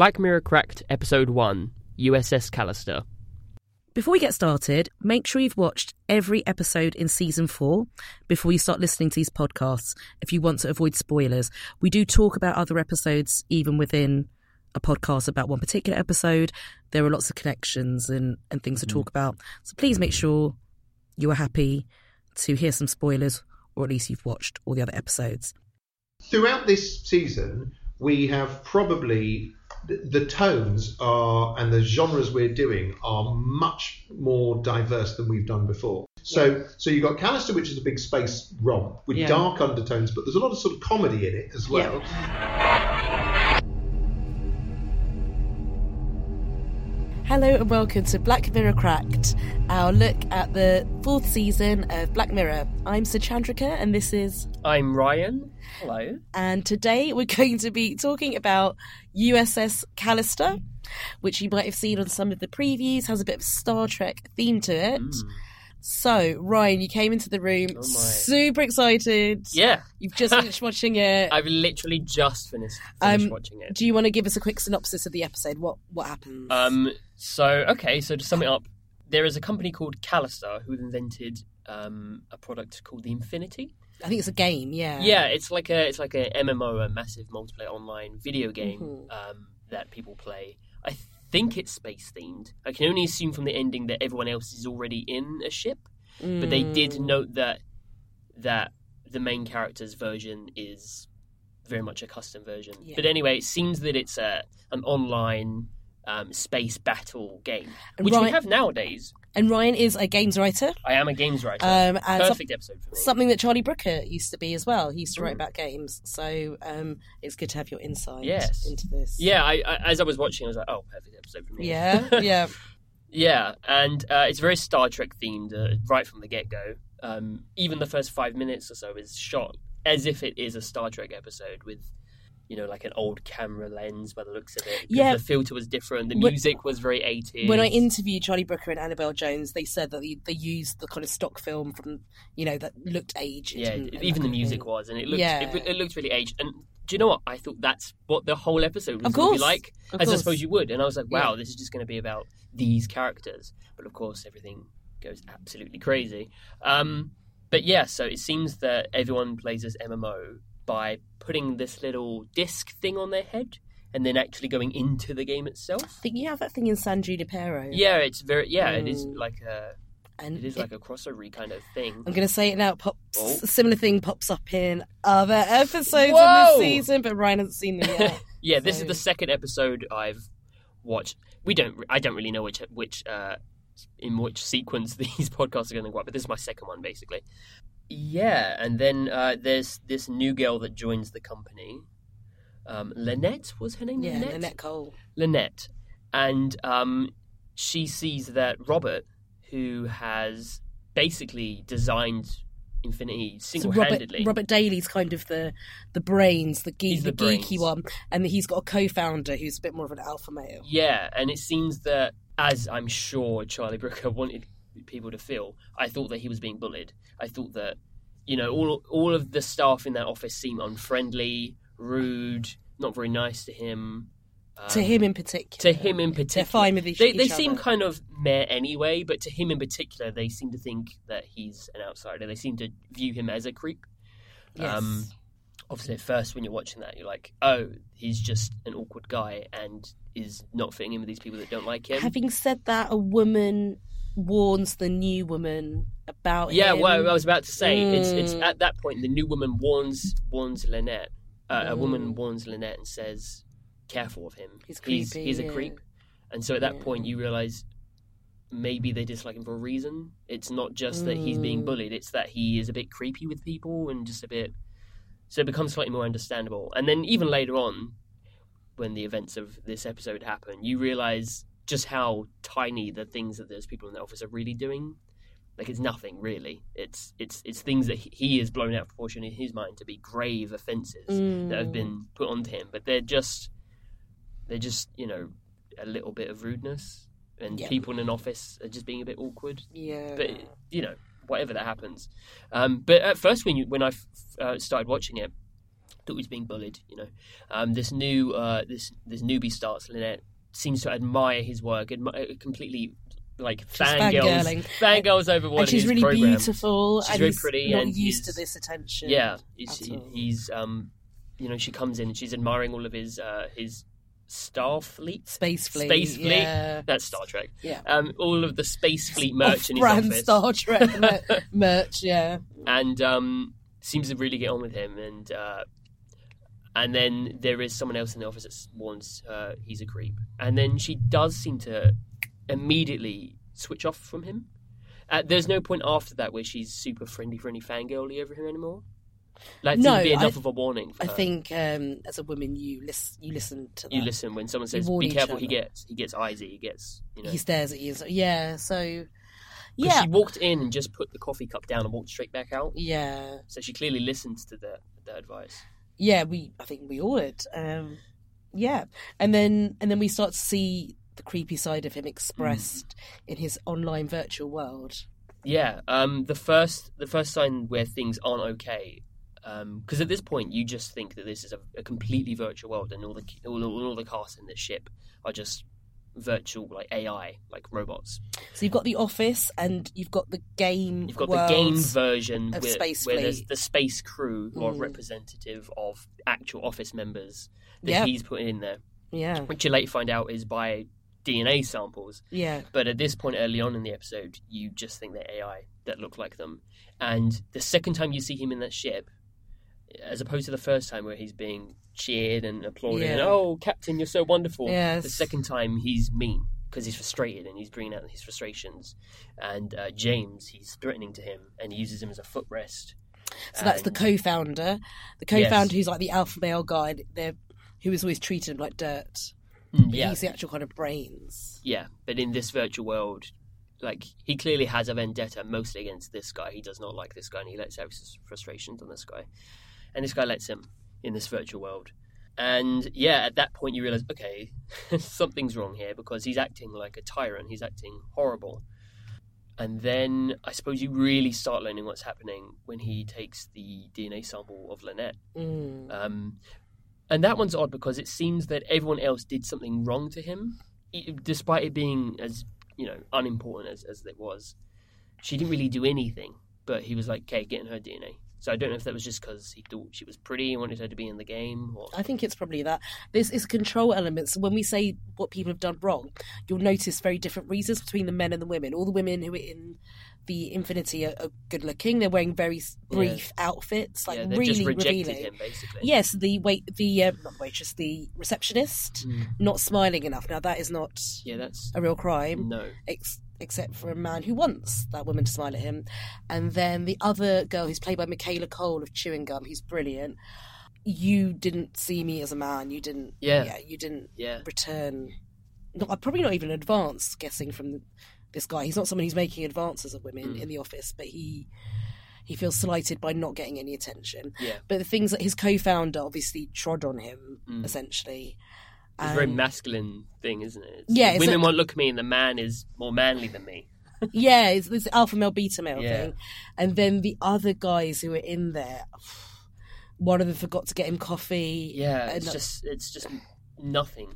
Black Mirror Cracked Episode 1 USS Callister. Before we get started, make sure you've watched every episode in season four before you start listening to these podcasts if you want to avoid spoilers. We do talk about other episodes even within a podcast about one particular episode. There are lots of connections and, and things to mm-hmm. talk about. So please make sure you are happy to hear some spoilers, or at least you've watched all the other episodes. throughout this season, we have probably the, tones are and the genres we're doing are much more diverse than we've done before. So, so you've got Callister, which is a big space romp with Yeah. dark undertones, but there's a lot of sort of comedy in it as well. Hello and welcome to Black Mirror Cracked, our look at the fourth season of Black Mirror. I'm Sachandrika and this is I'm Ryan. Hello. and today we're going to be talking about USS Callister, which you might have seen on some of the previews, has a bit of Star Trek theme to it. So, Ryan, you came into the room Oh super excited. Yeah, You've just finished watching it. I've literally just finished, finished Um, watching it. Do you want to give us a quick synopsis of the episode? What what happens? Um, so okay, so to sum it up, there is a company called Callister who invented um, a product called the Infinity. I think it's a game, yeah. Yeah, it's like a it's like a MMO, a massive multiplayer online video game Mhm. um, that people play. I think it's space themed. I can only assume from the ending that everyone else is already in a ship, but they did Mm. note that that the main character's version is very much a custom version. Yeah. But anyway, it seems that it's a an online um, space battle game, And which we have nowadays. And Ryan is a games writer. I am a games writer. Um, some- Perfect episode for me. something that Charlie Brooker used to be as well. He used to write Mm. about games, so um, it's good to have your insight Yes. into this. Yeah, I, I, as I was watching, I was like, "Oh, perfect episode for me." yeah, yeah. Yeah, and uh, it's very Star Trek themed uh, right from the get go. Um, even the first five minutes or so is shot as if it is a Star Trek episode with, you know, like an old camera lens by the looks of it. Yeah. the filter was different. The When- music was very eighties. When I interviewed Charlie Brooker and Annabel Jones, they said that they, they used the kind of stock film from you know that looked aged. yeah, and- and even the music thing. was, and it looked Yeah. it, it looked really aged. And do you know what? I thought that's what the whole episode was going to be like. of As I suppose you would. And I was like, Yeah. wow, this is just going to be about these characters. But of course, everything goes absolutely crazy. Um, but yeah, so it seems that everyone plays this MMO by putting this little disc thing on their head and then actually going into the game itself. I think you have that thing in San Junipero. Yeah, it's very yeah, it is Mm. like a and it is like a crossover kind of thing. I'm going to say it now. Pops, Oh. A similar thing pops up in other episodes Whoa! of this season, but Ryan hasn't seen them yet. yeah, this is the second episode I've watched. We don't. I don't really know which which uh, in which sequence these podcasts are going to go up, but this is my second one basically. Yeah, and then uh, there's this new girl that joins the company. Um, Lynette was her name. yeah, Lynette. Lynette Cole. Lynette, and um, she sees that Robert, who has basically designed Infinity So single Robert. Robert Daly's kind of the the brains, the, geek, the, the geeky one, and he's got a co-founder who's a bit more of an alpha male. Yeah, and it seems that, as I'm sure Charlie Brooker wanted people to feel, I thought that he was being bullied. I thought that, you know, all all of the staff in that office seemed unfriendly, rude, not very nice to him. To him in particular. to him in particular, They're fine with each, they, each they other. seem kind of meh anyway, but to him in particular, they seem to think that he's an outsider. They seem to view him as a creep. Yes. Um, obviously, at first, when you're watching that, you're like, oh, he's just an awkward guy and is not fitting in with these people that don't like him. Having said that, a woman warns the new woman about him. yeah, him. well, I was about to say, it's it's Mm. at that point the new woman warns warns Lynette. Uh, A woman Mm. warns Lynette and says, "Careful of him. He's he's, creepy, he's a yeah. creep." And so at that Yeah. point, you realize maybe they dislike him for a reason. It's not just that he's being Mm. bullied; it's that he is a bit creepy with people and just a bit. So it becomes slightly more understandable. And then even later on, when the events of this episode happen, you realize just how tiny the things that those people in the office are really doing. Like it's nothing really. It's it's it's things that he- has blown out of proportion in his mind to be grave offences that have been put onto him, but they're just they're just you know a little bit of rudeness, and Yeah. people in an office are just being a bit awkward Yeah. but you know whatever that happens um, but at first when you when i f- uh, started watching it thought he was being bullied you know um, this new uh, this this newbie starts lynette seems to admire his work admi- uh, completely like fangirls fangirls over one and she's really programs. beautiful She's and very pretty and used to this attention. yeah he's, he- he's um you know she comes in and she's admiring all of his uh, his star fleet Space fleet. space fleet Yeah. that's star trek Yeah. um all of the space fleet merch in his office Star Trek mer- merch, yeah. and um, seems to really get on with him. And uh, and then there is someone else in the office that warns her he's a creep. And then she does seem to immediately switch off from him. Uh, there's no point after that where she's super friendly, friendly fangirly over him anymore. Like, No, to be enough I- of a warning. For I her. think um, as a woman, you listen. You listen to that. you listen when someone says, "Be careful." He gets he gets icy. He gets you know. He stares at you. So, yeah. So. yeah, She walked in and just put the coffee cup down and walked straight back out. yeah, So she clearly listens to the the advice. yeah. We, I think we all would. Um, yeah, and then and then we start to see the creepy side of him expressed in his online virtual world. Yeah, um, the first the first sign where things aren't okay, because at this point you just think that this is a, a completely virtual world, and all the all, all the cast in this ship are just virtual like AI, like robots. So you've got the office, and you've got the game. You've got the game version of where, Space where there's the space crew who are Mm. representative of actual office members that Yeah. he's putting in there, Yeah, which you later find out is by DNA samples. yeah, But at this point early on in the episode, you just think they're AI that look like them. And the second time you see him in that ship, as opposed to the first time where he's being cheered and applauded, and, oh, Captain, you're so wonderful. Yes. The second time he's mean because he's frustrated and he's bringing out his frustrations. And uh, James, he's threatening to him and he uses him as a footrest. So that's the co-founder, the co-founder Yes. who's like the alpha male guy. They're, who is always treated like dirt. Mm, yeah. He's the actual kind of brains. Yeah, but in this virtual world, like he clearly has a vendetta mostly against this guy. He does not like this guy, and he lets out his frustrations on this guy, and this guy lets him in this virtual world. And yeah, at that point you realize, okay, something's wrong here because he's acting like a tyrant. He's acting horrible. And then I suppose you really start learning what's happening when he takes the DNA sample of Lynette. Mm. Um, and that one's odd because it seems that everyone else did something wrong to him, despite it being as you know unimportant as, as it was. She didn't really do anything, but he was like, "Okay, getting her DNA." So I don't know if that was just because he thought she was pretty and wanted her to be in the game, or I think it's probably that. This is control elements. When we say what people have done wrong, you'll notice very different reasons between the men and the women. All the women who are in the Infinity are, are good looking. They're wearing very brief outfits, like yeah, really just rejected revealing. him basically. Yes, the wait, the um, not the waitress, the receptionist, Mm. not smiling enough. Now that is not yeah, that's a real crime. no. ex- except for a man who wants that woman to smile at him. And then the other girl who's played by Michaela Coel of Chewing Gum, who's brilliant. You didn't see me as a man. You didn't. Yeah. yeah you didn't Yeah, return. Not probably not even advance. Guessing from this guy, he's not someone who's making advances of women Mm. in the office, but he he feels slighted by not getting any attention. yeah. But the things that his co-founder obviously trod on him, Mm. essentially. It's a very masculine thing, isn't it? It's- Yeah, women a- won't look at me, and the man is more manly than me. yeah, it's this alpha male, beta male Yeah. thing. And then the other guys who were in there, one of them forgot to get him coffee. Yeah, it's just it's just nothing.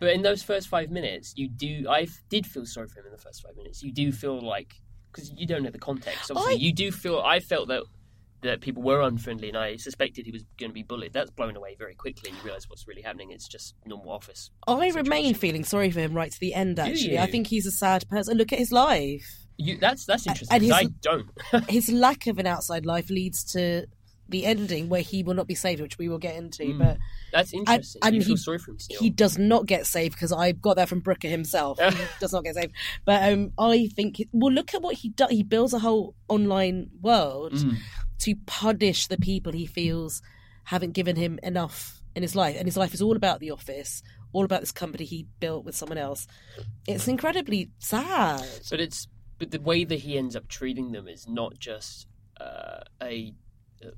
But in those first five minutes, you do. I did feel sorry for him in the first five minutes. You do feel like because you don't know the context. Obviously, I- you do feel. I felt that that people were unfriendly, and I suspected he was going to be bullied. That's blown away very quickly. You realise what's really happening. It's just normal office. I situation. remain feeling sorry for him right to the end. Actually, I think he's a sad person. Look at his life. You, that's that's interesting. and 'cause I his- don't. His lack of an outside life leads to the ending where he will not be saved, which we will get into. Mm. But that's interesting. and he- sorry for him still. he does not get saved because I got that from Brooker himself. He does not get saved. But um, I think well, look at what he does. He builds a whole online world Mm. To punish the people he feels haven't given him enough in his life, and his life is all about the office, all about this company he built with someone else. It's incredibly sad. But it's but the way that he ends up treating them is not just uh, a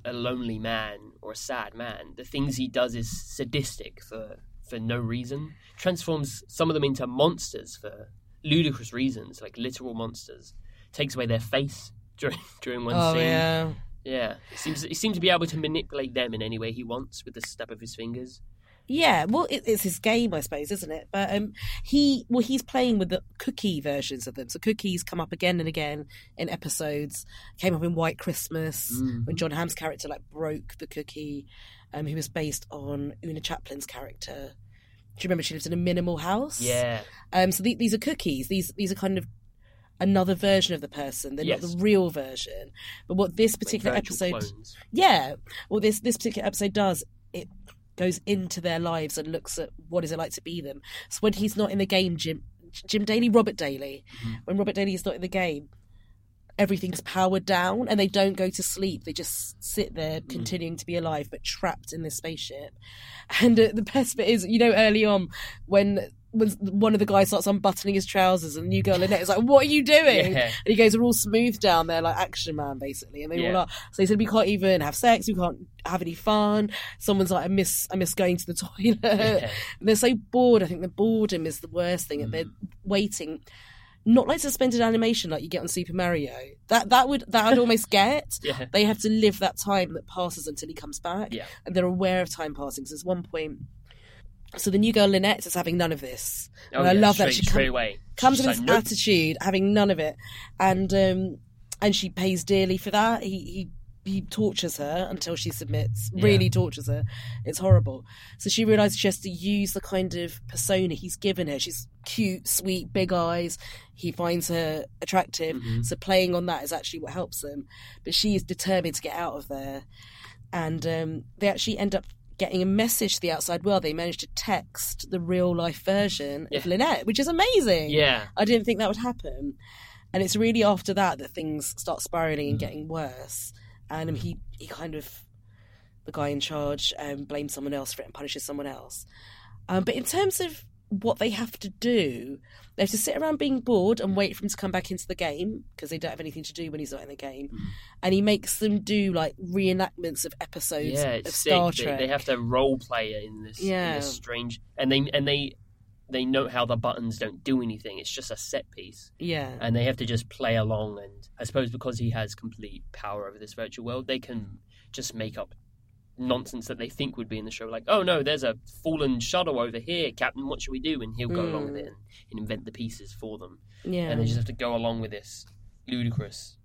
a lonely man or a sad man. The things he does is sadistic for for no reason. Transforms some of them into monsters for ludicrous reasons, like literal monsters. Takes away their face during during one oh scene. yeah. Yeah, he seems he seems to be able to manipulate them in any way he wants with the snap of his fingers. Yeah, well, it, it's his game, I suppose, isn't it? But um, he, well, he's playing with the cookie versions of them. So cookies come up again and again in episodes. Came up in White Christmas when Jon Hamm's character like broke the cookie. Um, he was based on Oona Chaplin's character. Do you remember she lived in a minimal house? Yeah, Um, so the, these are cookies. These these are kind of another version of the person. They're Yes. not the real version. But what this particular virtual episode clones. yeah well this this particular episode does it goes into their lives and looks at what is it like to be them so when he's not in the game jim jim daly robert daly when robert daly is not in the game everything's powered down and they don't go to sleep they just sit there continuing to be alive but trapped in this spaceship and uh, the best bit is you know early on when when one of the guys starts unbuttoning his trousers and the new girl Lynette is like what are you doing Yeah. and he goes, "We're all smooth down there, like Action Man, basically." And they all Yeah. are. So he said, "We can't even have sex. We can't have any fun." Someone's like, "I miss, I miss going to the toilet." Yeah. And they're so bored. I think the boredom is the worst thing. And they're mm. waiting, not like suspended animation like you get on Super Mario. That that would that I'd almost get. Yeah. They have to live that time that passes until he comes back. Yeah. And they're aware of time passing. Because there's one point. So the new girl Lynette is having none of this, Oh, and I yeah, love straight, that she come- away comes with like, this "Nope." attitude, having none of it, and um, and she pays dearly for that. He he he tortures her until she submits. Yeah. Really tortures her. It's horrible. So she realizes she has to use the kind of persona he's given her. She's cute, sweet, big eyes. He finds her attractive. Mm-hmm. So playing on that is actually what helps them. But she is determined to get out of there, and um, they actually end up. Getting a message to the outside world, they managed to text the real life version of Lynette, which is amazing. Yeah, I didn't think that would happen. And it's really after that that things start spiraling Mm. and getting worse. And um, he, he kind of, the guy in charge, um, blames someone else for it and punishes someone else. Um, but in terms of what they have to do, they have to sit around being bored and wait for him to come back into the game because they don't have anything to do when he's not in the game. Mm. And he makes them do like reenactments of episodes yeah, of it's sick. Star They- Trek. They, have to role play it in this, in this strange, and they and they they note how the buttons don't do anything. It's just a set piece, yeah. and they have to just play along. And I suppose because he has complete power over this virtual world, they can just make up nonsense that they think would be in the show. Like, oh no, there's a fallen shuttle over here, Captain. What should we do? And he'll go along with it and, and invent the pieces for them. yeah. and they just have to go along with this ludicrous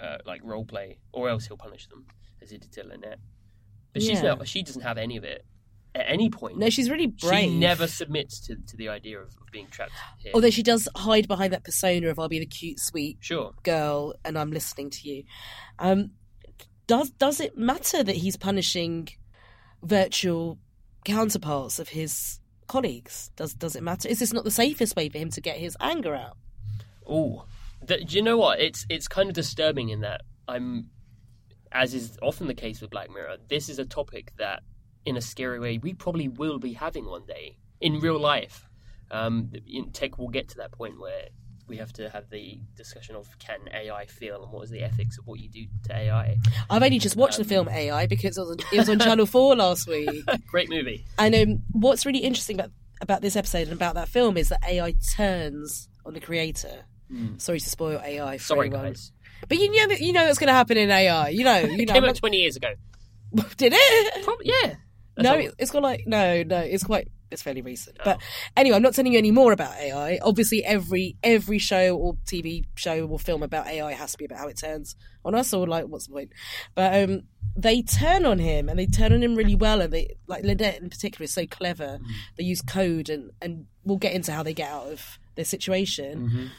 uh, like role play, or else he'll punish them as he did to Lynette. But she's not. She doesn't have any of it at any point. no, she's really brave. She never submits to, to the idea of, of being trapped here. Although she does hide behind that persona of I'll be the cute, sweet sure, girl and I'm listening to you. Um, does does it matter that he's punishing virtual counterparts of his colleagues? Does does it matter? Is this not the safest way for him to get his anger out? Oh, do you know what? It's it's kind of disturbing in that I'm, as is often the case with Black Mirror. This is a topic that, in a scary way, we probably will be having one day in real life. Um, tech will get to that point where we have to have the discussion of can AI feel and what is the ethics of what you do to AI. I've only just watched the film AI because it was on, it was on Channel Four last week. Great movie. And um, what's really interesting about about this episode and about that film is that AI turns on the creator. Sorry to spoil AI. For. Sorry, everyone. guys. but you know you know what's going to happen in AI. You know, you It know. came I'm out twenty years ago. Did it? Probably, yeah. That's no, all- it- it's got like no, no. It's quite. It's fairly recent. But anyway, I'm not telling you any more about AI. Obviously, every every show or TV show or film about AI has to be about how it turns on us, or like what's the point? But um, they turn on him, and they turn on him really well. And they like Lynette in particular is so clever. They use code, and and we'll get into how they get out of their situation.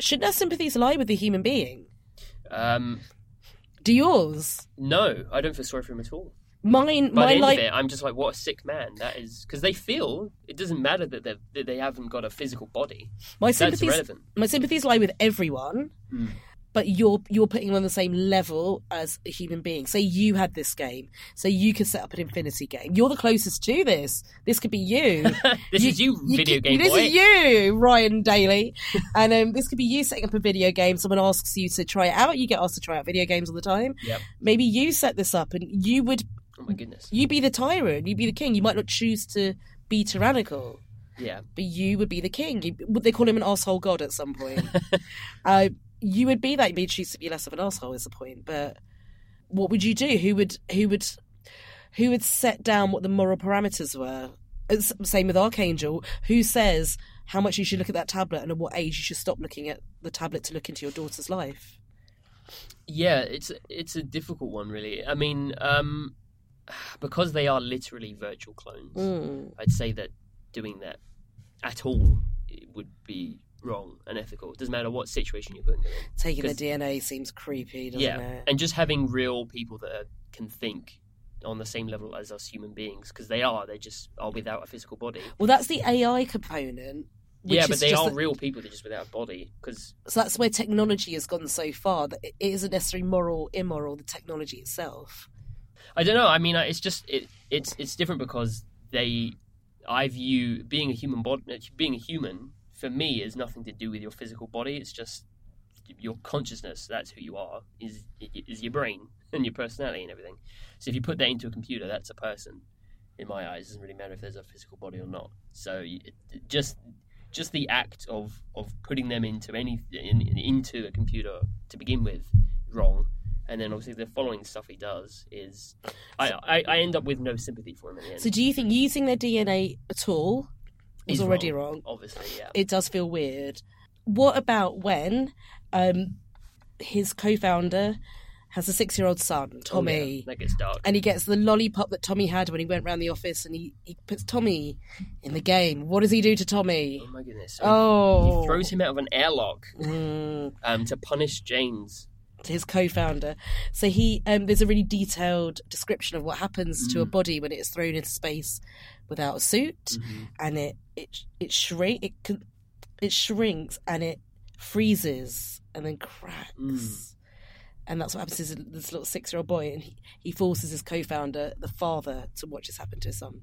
Shouldn't our sympathies lie with the human being? Um, Do yours? no, I don't feel sorry for him at all. Mine, By the end like of it, I'm just like, what a sick man that is. Because they feel it doesn't matter that, that they haven't got a physical body. my That's sympathies. my sympathies lie with everyone, but you're you're putting them on the same level as a human being. Say you had this game, so you could set up an Infinity game. You're the closest to this. This could be you. this is you, video could- game This boy. is you, Ryan Daly, and um, this could be you setting up a video game. Someone asks you to try it out. You get asked to try out video games all the time. Yep. Maybe you set this up, and you would Oh my goodness. You'd be the tyrant. You'd be the king. You might not choose to be tyrannical Yeah. but you would be the king. Would they call him an asshole god at some point? uh, you would be that. You'd be choose to be less of an asshole. Is the point? But what would you do? Who would who would who would set down what the moral parameters were? It's same with Arkangel. Who says how much you should look at that tablet and at what age you should stop looking at the tablet to look into your daughter's life? Yeah, it's it's a difficult one, really. I mean, um, because they are literally virtual clones, Mm. I'd say that doing that at all it would be wrong, and unethical. It doesn't matter what situation you're putting them in. Taking the DNA seems creepy, doesn't yeah, it? and just having real people that are, can think on the same level as us human beings, because they are. They just are without a physical body. Well, that's the AI component. yeah, but they are a- real people. They're just without a body. Because So that's where technology has gone so far that it isn't necessarily moral, immoral, the technology itself. I don't know. I mean, it's just it, it's it's different because they. I view being a human body, being a human for me is nothing to do with your physical body. It's just your consciousness. That's who you are. Is is your brain and your personality and everything. So if you put that into a computer, that's a person. In my eyes, it doesn't really matter if there's a physical body or not. So it, just just the act of of putting them into any in, into a computer to begin with wrong and then obviously the following stuff he does is I, I, I end up with no sympathy for him in the end. So, do you think using their DNA at all is already wrong? Obviously, yeah. It does feel weird. What about when um, his co-founder has a six-year-old son, Oh, Tommy? yeah, that gets dark. And he gets the lollipop that Tommy had when he went round the office, and he, he puts Tommy in the game. What does he do to Tommy? oh my goodness! So he- Oh, he throws him out of an airlock Mm. um, to punish James. His co-founder. So he um, there's a really detailed description of what happens Mm. to a body when it is thrown into space without a suit, Mm-hmm. and it it it shrink it can, it shrinks and it freezes and then cracks. Mm. And that's what happens to this, this little six-year-old boy, and he, he forces his co-founder, the father, to watch this happen to his son.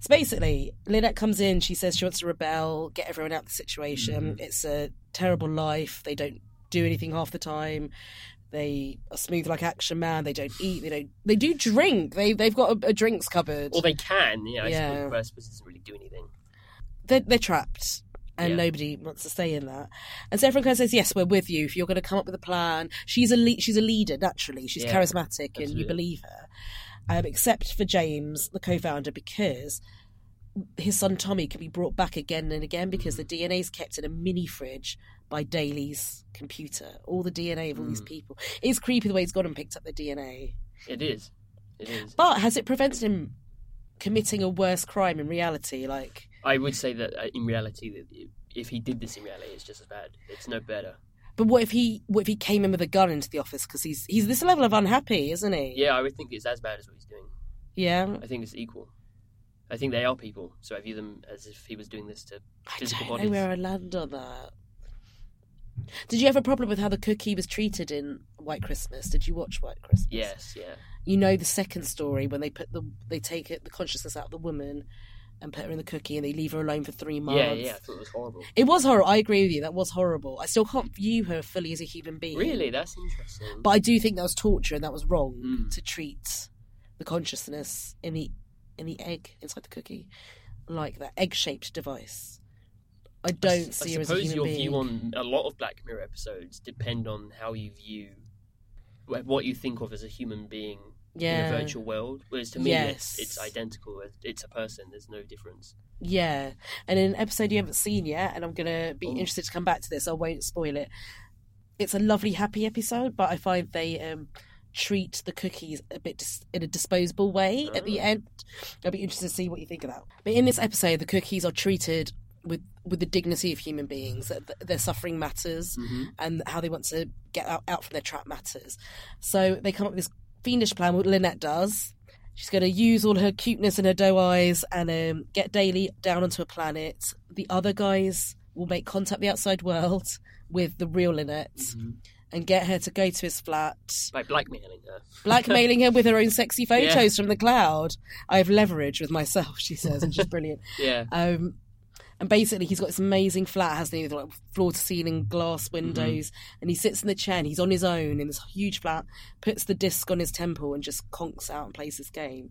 So basically, Lynette comes in. She says she wants to rebel, get everyone out of the situation. Mm-hmm. It's a terrible life. They don't do anything half the time. They are smooth like Action Man. They don't eat. They don't. They do drink. They they've got a, a drinks cupboard. Or they can, yeah. I Yeah. suppose, I suppose doesn't really do anything. they're, they're trapped and Yeah. nobody wants to stay in that. And so everyone kind of says, "Yes, we're with you. If you're going to come up with a plan, she's a le- she's a leader naturally. She's Yeah, charismatic, and you believe her." Um, except for James, the co-founder, because his son Tommy can be brought back again and again because the DNA is kept in a mini fridge by Daly's computer. All the DNA of all Hmm. these people. It's creepy the way he's gone and picked up the DNA. It is. It is. But has it prevented him committing a worse crime in reality? Like, I would say that uh, in reality, that if he did this in reality, it's just as bad. It's no better. But what if he what if he came in with a gun into the office because he's he's this level of unhappy, isn't he? Yeah, I would think it's as bad as what he's doing. Yeah. I think it's equal. I think they are people, so I view them as if he was doing this to I physical don't bodies. know where I land on that. Did you have a problem with how the cookie was treated in White Christmas? Did you watch White Christmas? Yes, yeah. You know the second story when they put the they take it the consciousness out of the woman and put her in the cookie and they leave her alone for three months. Yeah, yeah. I thought it was horrible. It was horrible. I agree with you. That was horrible. I still can't view her fully as a human being. Really, that's interesting. But I do think that was torture and that was wrong Mm. to treat the consciousness in the in the egg inside the cookie like that egg shaped device. I don't see I her as a suppose human your being. view on a lot of Black Mirror episodes depend on how you view what you think of as a human being yeah, in a virtual world. Whereas to me, Yes. it's, it's identical. It's a person. There's no difference. yeah. And in an episode you haven't seen yet, and I'm gonna be Oh. interested to come back to this. I won't spoil it. It's a lovely, happy episode, but I find they um, treat the cookies a bit dis- in a disposable way at the Oh. end. I'll be interested to see what you think of that. But in this episode, the cookies are treated with with the dignity of human beings. That their suffering matters, and how they want to get out, out from their trap matters. So they come up with this fiendish plan. What Lynette does. She's going to use all her cuteness and her doe eyes and um, get Daly down onto a planet. The other guys will make contact with the outside world with the real Lynette and get her to go to his flat, By blackmailing her. blackmailing her with her own sexy photos Yeah. from the cloud. I have leverage with myself, she says, and she's brilliant. Yeah. Um, and basically, he's got this amazing flat, hasn't he? With like floor to ceiling glass mm-hmm. windows. And he sits in the chair and he's on his own in this huge flat, puts the disc on his temple and just conks out and plays this game.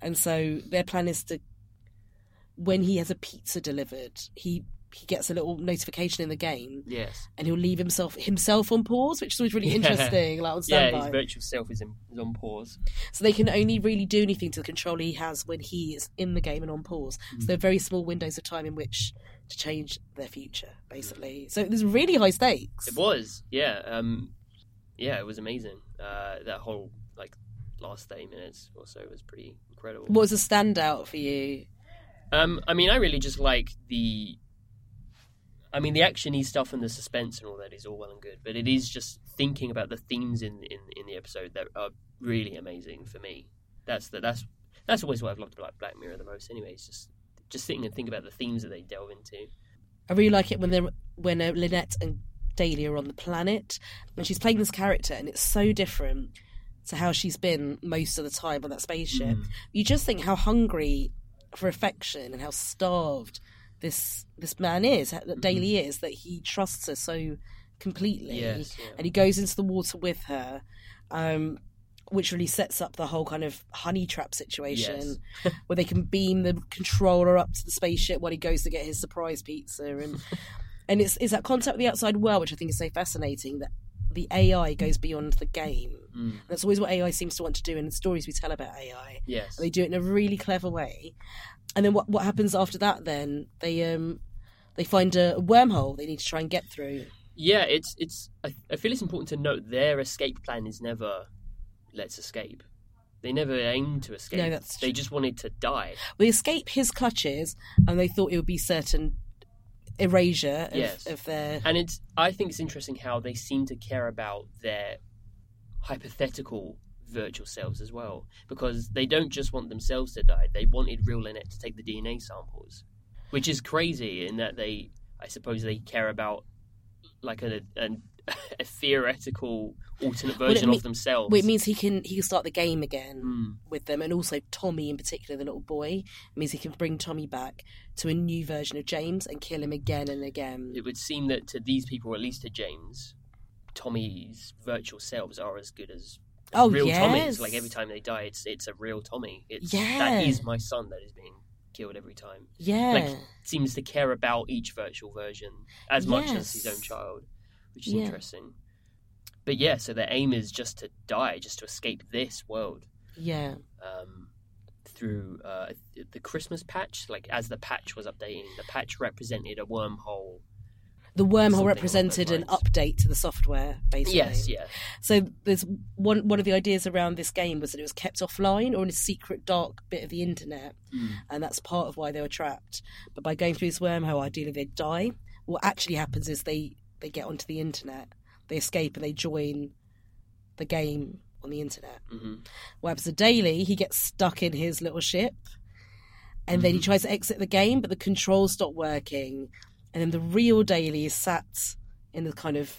And so their plan is to, when he has a pizza delivered, he he gets a little notification in the game Yes. and he'll leave himself himself on pause, which is always really Yeah. interesting. Like on Yeah, his virtual self is, in, is on pause. So they can only really do anything to the controller he has when he is in the game and on pause. So there are very small windows of time in which to change their future, basically. So there's really high stakes. It was, yeah, um, yeah, it was amazing. Uh, that whole like last thirty minutes or so was pretty incredible. What was a standout for you? Um, I mean, I really just like the. I mean, the actiony stuff and the suspense and all that is all well and good, but it is just thinking about the themes in in, in the episode that are really amazing for me. That's the, that's that's always what I've loved about Black Mirror the most. Anyway, it's just just sitting and think about the themes that they delve into. I really like it when they're when uh, Lynette and Daly are on the planet, and she's playing this character, and it's so different to how she's been most of the time on that spaceship. You just think how hungry for affection and how starved this this man is, that Daly is, that he trusts her so completely, Yes, yeah. and he goes into the water with her. Um, which really sets up the whole kind of honey trap situation where they can beam the controller up to the spaceship while he goes to get his surprise pizza and and it's it's that contact with the outside world which I think is so fascinating that the AI goes beyond the game. Mm. That's always what AI seems to want to do in the stories we tell about AI. Yes, They do it in a really clever way. And then what what happens after that then? They um they find a wormhole they need to try and get through. Yeah, it's it's. I, I feel it's important to note their escape plan is never let's escape. They never aimed to escape. No, that's true. they just wanted to die. They escape his clutches and they thought it would be certain erasure of, Yes. of their And it's. I think it's interesting how they seem to care about their hypothetical virtual selves as well, because they don't just want themselves to die. They wanted real Lynette to take the DNA samples, which is crazy in that they. I suppose they care about like a, a, a theoretical alternate Well, version me- of themselves. Well, it means he can he can start the game again Mm. with them, and also Tommy in particular, the little boy. Means he can bring Tommy back to a new version of James and kill him again and again. it would seem that to these people, or at least to James, Tommy's virtual selves are as good as Oh, real yes. Tommy's. Like every time they die, it's it's a real Tommy. It's Yeah. that is my son that is being killed every time. Yeah, Like seems to care about each virtual version as much as his own child, which is Yeah. interesting. But yeah, so their aim is just to die, just to escape this world. yeah, Um, through uh, the Christmas patch, like as the patch was updating, the patch represented a wormhole. the wormhole represented an update to the software, basically. Yes, yeah. So there's one one of the ideas around this game was that it was kept offline or in a secret dark bit of the internet, Mm. and that's part of why they were trapped. But by going through this wormhole, ideally they'd die. What actually happens is they they get onto the internet, they escape, and they join the game on the internet. hmm What happens to Daly? He gets stuck in his little ship, and then he tries to exit the game, but the controls stop working, and then the real Daly is sat in the kind of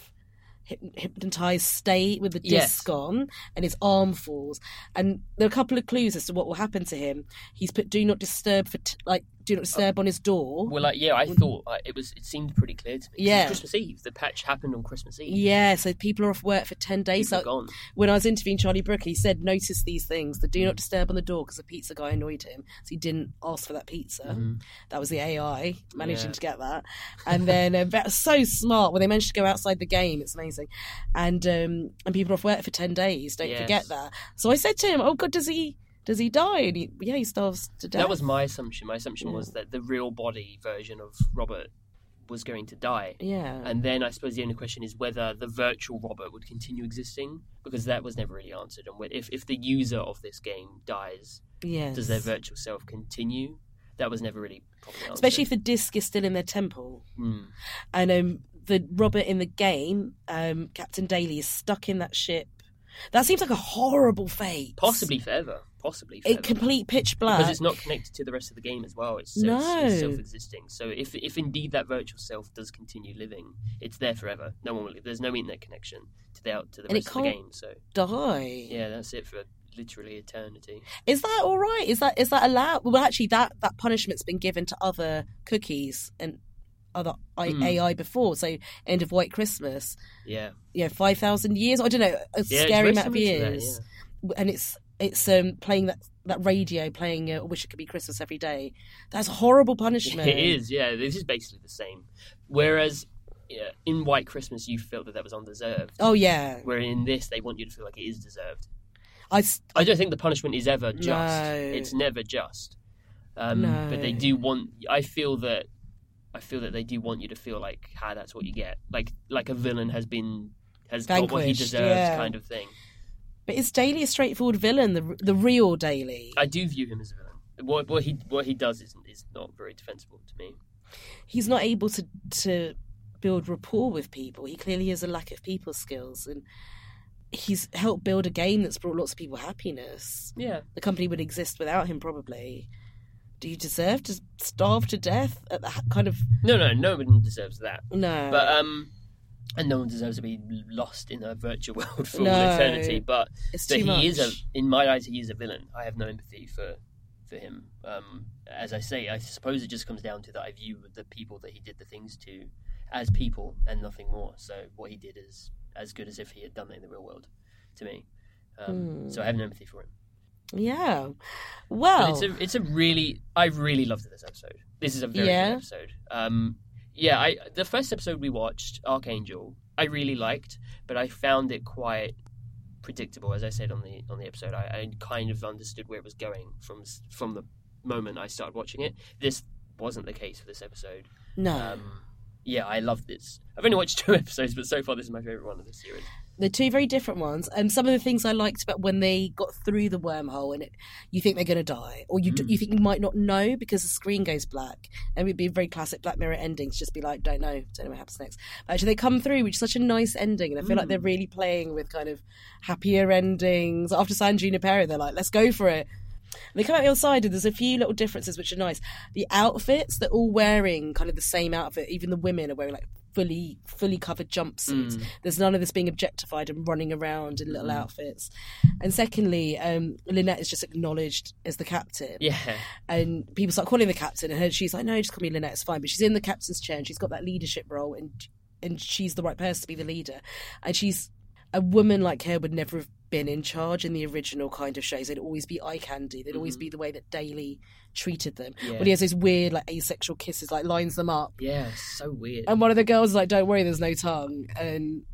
hypnotized state with the Yes. disc on, and his arm falls. And there are a couple of clues as to what will happen to him. He's put "Do Not Disturb" for t- like "Do Not Disturb" on his door. Well, like, yeah, I thought uh, it was. It seemed pretty clear to me. Yeah. Christmas Eve. The patch happened on Christmas Eve. yeah, so people are off work for ten days. People So gone. when I was interviewing Charlie Brooker, he said notice these things: the Mm. do not disturb on the door because the pizza guy annoyed him, so he didn't ask for that pizza. That was the AI managing Mm-hmm. Yeah. to get that, and then uh, that's so smart when they managed to go outside the game. It's amazing, and um, and people are off work for ten days. Don't Yes. forget that. So I said to him, "Oh God, does he?" Does he die? And he, yeah, he starves to death. That was my assumption. My assumption was that the real body version of Robert was going to die. yeah. And then I suppose the only question is whether the virtual Robert would continue existing, because that was never really answered. And if, if the user of this game dies, yes. does their virtual self continue? That was never really properly. Especially if the disc is still in their temple. Mm. And um, the Robert in the game, um, Captain Daly, is stuck in that ship That seems like a horrible fate. Possibly forever. Possibly forever. In complete pitch black. because it's not connected to the rest of the game as well. It's, No. it's, it's self-existing. So if if indeed that virtual self does continue living, it's there forever. No one will. There's no internet connection to the out to the And it rest of the game. So die. yeah, that's it for literally eternity. Is that all right? Is that is that allowed? Well, actually, that that punishment's been given to other cookies and other I- Hmm. AI before. So end of White Christmas, Yeah, you know, five thousand years. I don't know, a yeah, scary amount of to that, years. And it's it's um playing that that radio playing uh, wish it could be Christmas every day. That's horrible punishment. It is. Yeah, this is basically the same. Whereas yeah, in White Christmas, you felt that that was undeserved. Oh yeah, Where in this, they want you to feel like it is deserved. I I don't think the punishment is ever just. No. It's never just. Um, No. But they do want. I feel that. I feel that they do want you to feel like, ah, that's what you get. Like, like a villain has been has got what he Vanquished, deserves, yeah. kind of thing. but is Daly a straightforward villain? The the real Daly. I do view him as a villain. What, what he what he does is is not very defensible to me. he's not able to to build rapport with people. He clearly has a lack of people skills, and he's helped build a game that's brought lots of people happiness. Yeah, The company would exist without him, probably. Do you deserve to starve to death at that kind of no, no, no one deserves that. no? But um, and no one deserves to be lost in a virtual world for all eternity. But it's but he much. is a in my eyes he is a villain. I have no empathy for for him. Um, as I say, I suppose it just comes down to that I view the people that he did the things to as people and nothing more. So what he did is as good as if he had done it in the real world to me. Um, Hmm. So I have no empathy for him. Yeah. But Well, it's a it's a really I really loved this episode. This is a very Yeah? good episode. Um, yeah, I the first episode we watched, Arkangel, I really liked, but I found it quite predictable. As I said on the on the episode, I, I kind of understood where it was going from from the moment I started watching it. This wasn't the case for this episode. no. Um, yeah, I loved this. I've only watched two episodes, but so far this is my favorite one of the series. They're two very different ones. And some of the things I liked about when they got through the wormhole and it, you think they're going to die, or you Mm. you think you might not know because the screen goes black. And it'd be very classic Black Mirror ending to just be like, don't know, don't know what happens next. But actually, they come through, which is such a nice ending. And I feel like Mm. they're really playing with kind of happier endings. After San Junipero, they're like, let's go for it. And they come out the other side, and there's a few little differences which are nice. The outfits, they're all wearing kind of the same outfit. Even the women are wearing like fully fully covered jumpsuits. Mm. There's none of this being objectified and running around in little Mhm. outfits. And secondly, um, Lynette is just acknowledged as the captain. Yeah, And people start calling the captain, and her, she's like, "No, just call me Lynette. It's fine." But she's in the captain's chair, and she's got that leadership role, and and she's the right person to be the leader. And she's a woman like her would never have been in charge in the original kind of shows. They'd always be eye candy. They'd always Mhm. be the way that Daly treated them. yeah, But he has those weird, like asexual kisses, like lines them up. yeah. So weird. And one of the girls is like, "Don't worry, there's no tongue." And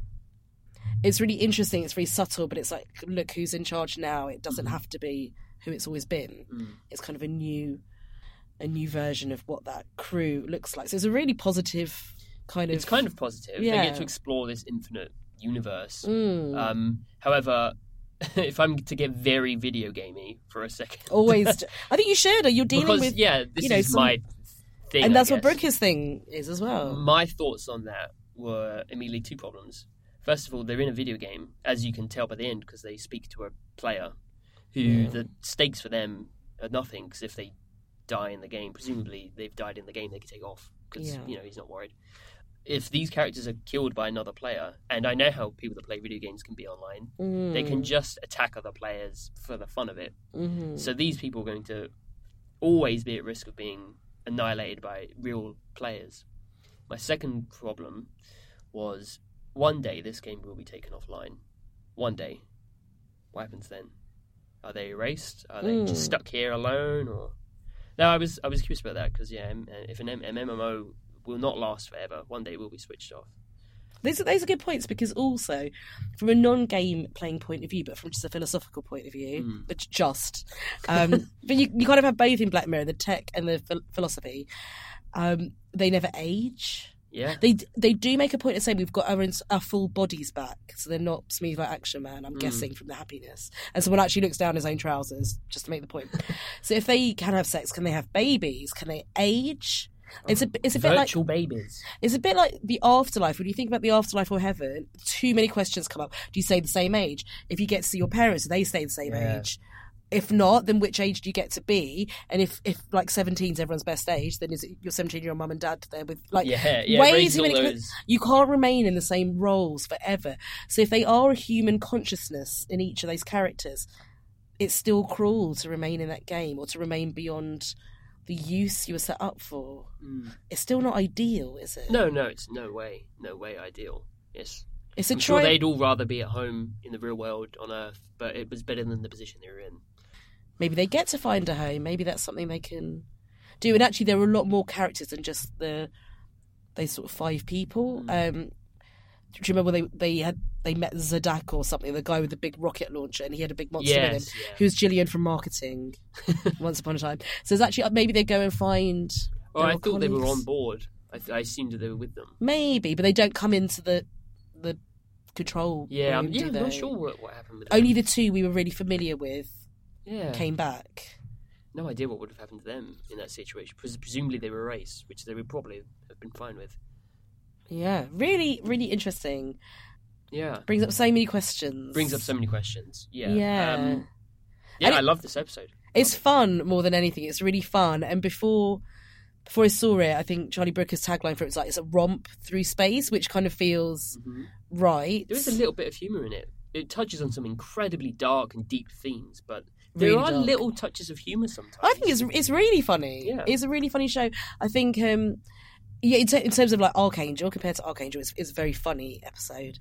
it's really interesting. It's very subtle, but it's like, look who's in charge now. It doesn't Mhm. have to be who it's always been. Mm. It's kind of a new, a new version of what that crew looks like. So it's a really positive kind of. It's kind of positive. They Yeah. get to explore this infinite universe. Mm. Um, however, if I'm to get very video gamey for a second, always. I think you should. Or you're dealing because with, yeah, this you know, is some- my thing, and that's what. Brooke's thing is as well. My thoughts on that were immediately two problems. First of all, they're in a video game, as you can tell by the end, because they speak to a player who Yeah. the stakes for them are nothing. Because if they die in the game, presumably they've died in the game, they can take off because Yeah. you know he's not worried. If these characters are killed by another player, and I know how people that play video games can be online, they can just attack other players for the fun of it. Mm. So these people are going to always be at risk of being annihilated by real players. My second problem was one day this game will be taken offline. One day. What happens then? Are they erased? Are they Mm. just stuck here alone? Or no, I was I was curious about that because yeah, if an, M- an MMO will not last forever, one day it will be switched off. Those are, those are good points because also, from a non-game playing point of view, but from just a philosophical point of view, Mm. but just, um, but you, you kind of have both in Black Mirror, the tech and the phil- philosophy. Um, they never age. Yeah, They they do make a point of saying we've got our, our full bodies back, so they're not smooth like Action Man. I'm Mm. guessing from the happiness, and someone actually looks down his own trousers just to make the point. so if they can have sex, can they have babies? Can they age? It's a it's a bit like Virtual babies. it's a bit like the afterlife. When you think about the afterlife or heaven, too many questions come up. Do you stay the same age? If you get to see your parents, do they stay the same Yeah. age? If not, then which age do you get to be? And if, if like 17 is everyone's best age, then is it your 17 year old mum and dad there with like Yeah, yeah. way too many those. you can't remain in the same roles forever. So if they are a human consciousness in each of those characters, it's still cruel to remain in that game or to remain beyond the use you were set up for. Mm. It's still not ideal, is it? No, no, it's no way, no way ideal. Yes, It's a I'm sure they'd all rather be at home in the real world on Earth, but it was better than the position they were in. Maybe they get to find a home. Maybe that's something they can do. And actually, there are a lot more characters than just the those sort of five people. Mm. Um, do you remember they they had they met Zadak or something, the guy with the big rocket launcher, and he had a big monster with him. Yes, yeah. Who was Gillian from marketing once upon a time. So it's actually uh, maybe they go and find. Oh, I thought they were on board. I, th- I assumed that they were with them. Maybe, but they don't come into the the control. Yeah, I'm, yeah, I'm not sure what, what happened with them. Only the two we were really familiar with yeah. came back. No idea what would have happened to them in that situation. Pres- presumably they were race, which they would probably have been fine with. Yeah, really, really interesting. Yeah. Brings up so many questions. Brings up so many questions. Yeah. Yeah. Um, yeah, And it- I love this episode. It's fun more than anything. It's really fun. And before before I saw it, I think Charlie Brooker's tagline for it was like it's a romp through space, which kind of feels Mhm. right. There is a little bit of humour in it. It touches on some incredibly dark and deep themes, but there Really are dark. little touches of humour sometimes. I think it's it's really funny. Yeah. It's a really funny show. I think um yeah, in, ter- in terms of like Arkangel compared to Arkangel, it's, it's a very funny episode,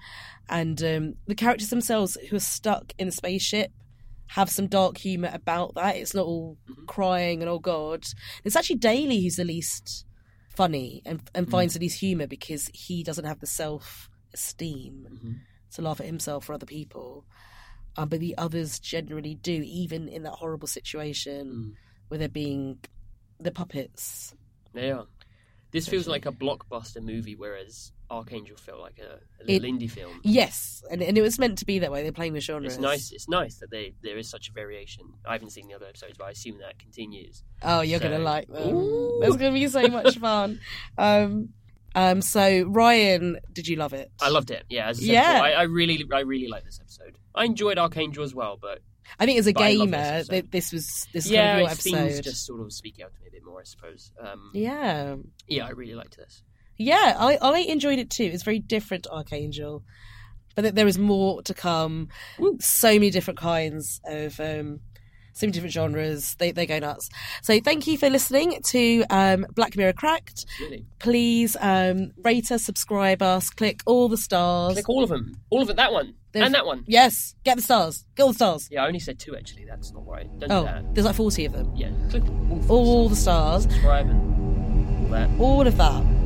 and um, the characters themselves who are stuck in the spaceship have some dark humor about that. It's not all Mhm. crying and oh god. It's actually Daly who's the least funny and and Mm. finds the least humor because he doesn't have the self esteem Mhm. to laugh at himself or other people. Um, but the others generally do, even in that horrible situation Mm. where they're being the puppets. Are. This feels like a blockbuster movie, whereas Arkangel felt like a, a little indie film. Yes, and, and it was meant to be that way. They're playing with genres. It's nice. It's nice that they there is such a variation. I haven't seen the other episodes, but I assume that continues. Oh, you're So- gonna like them. Ooh. There's gonna be so much fun. Um, um. So Ryan, did you love it? I loved it. Yeah, as I said Yeah. before, I, I really, I really like this episode. I enjoyed Arkangel as well, but I think as a But I love gamer, this th- this was this is yeah, kind of your its episode. just sort of speak out to me more, I suppose. Um, Yeah, yeah, I really liked this. yeah. I I enjoyed it too. It's very different to Arkangel, but there is more to come. So many different kinds of. Um, so many different genres. They they go nuts. So thank you for listening to um, Black Mirror Cracked. Really, please um, rate us, subscribe us, click all the stars. click all of them, all of it. That one There's- and that one. Yes, get the stars. Get all the stars. Yeah, I only said two actually. That's not right. Don't do Oh, that. there's like 40 of them. Yeah, click all, All the stars, subscribe and all that. all of that.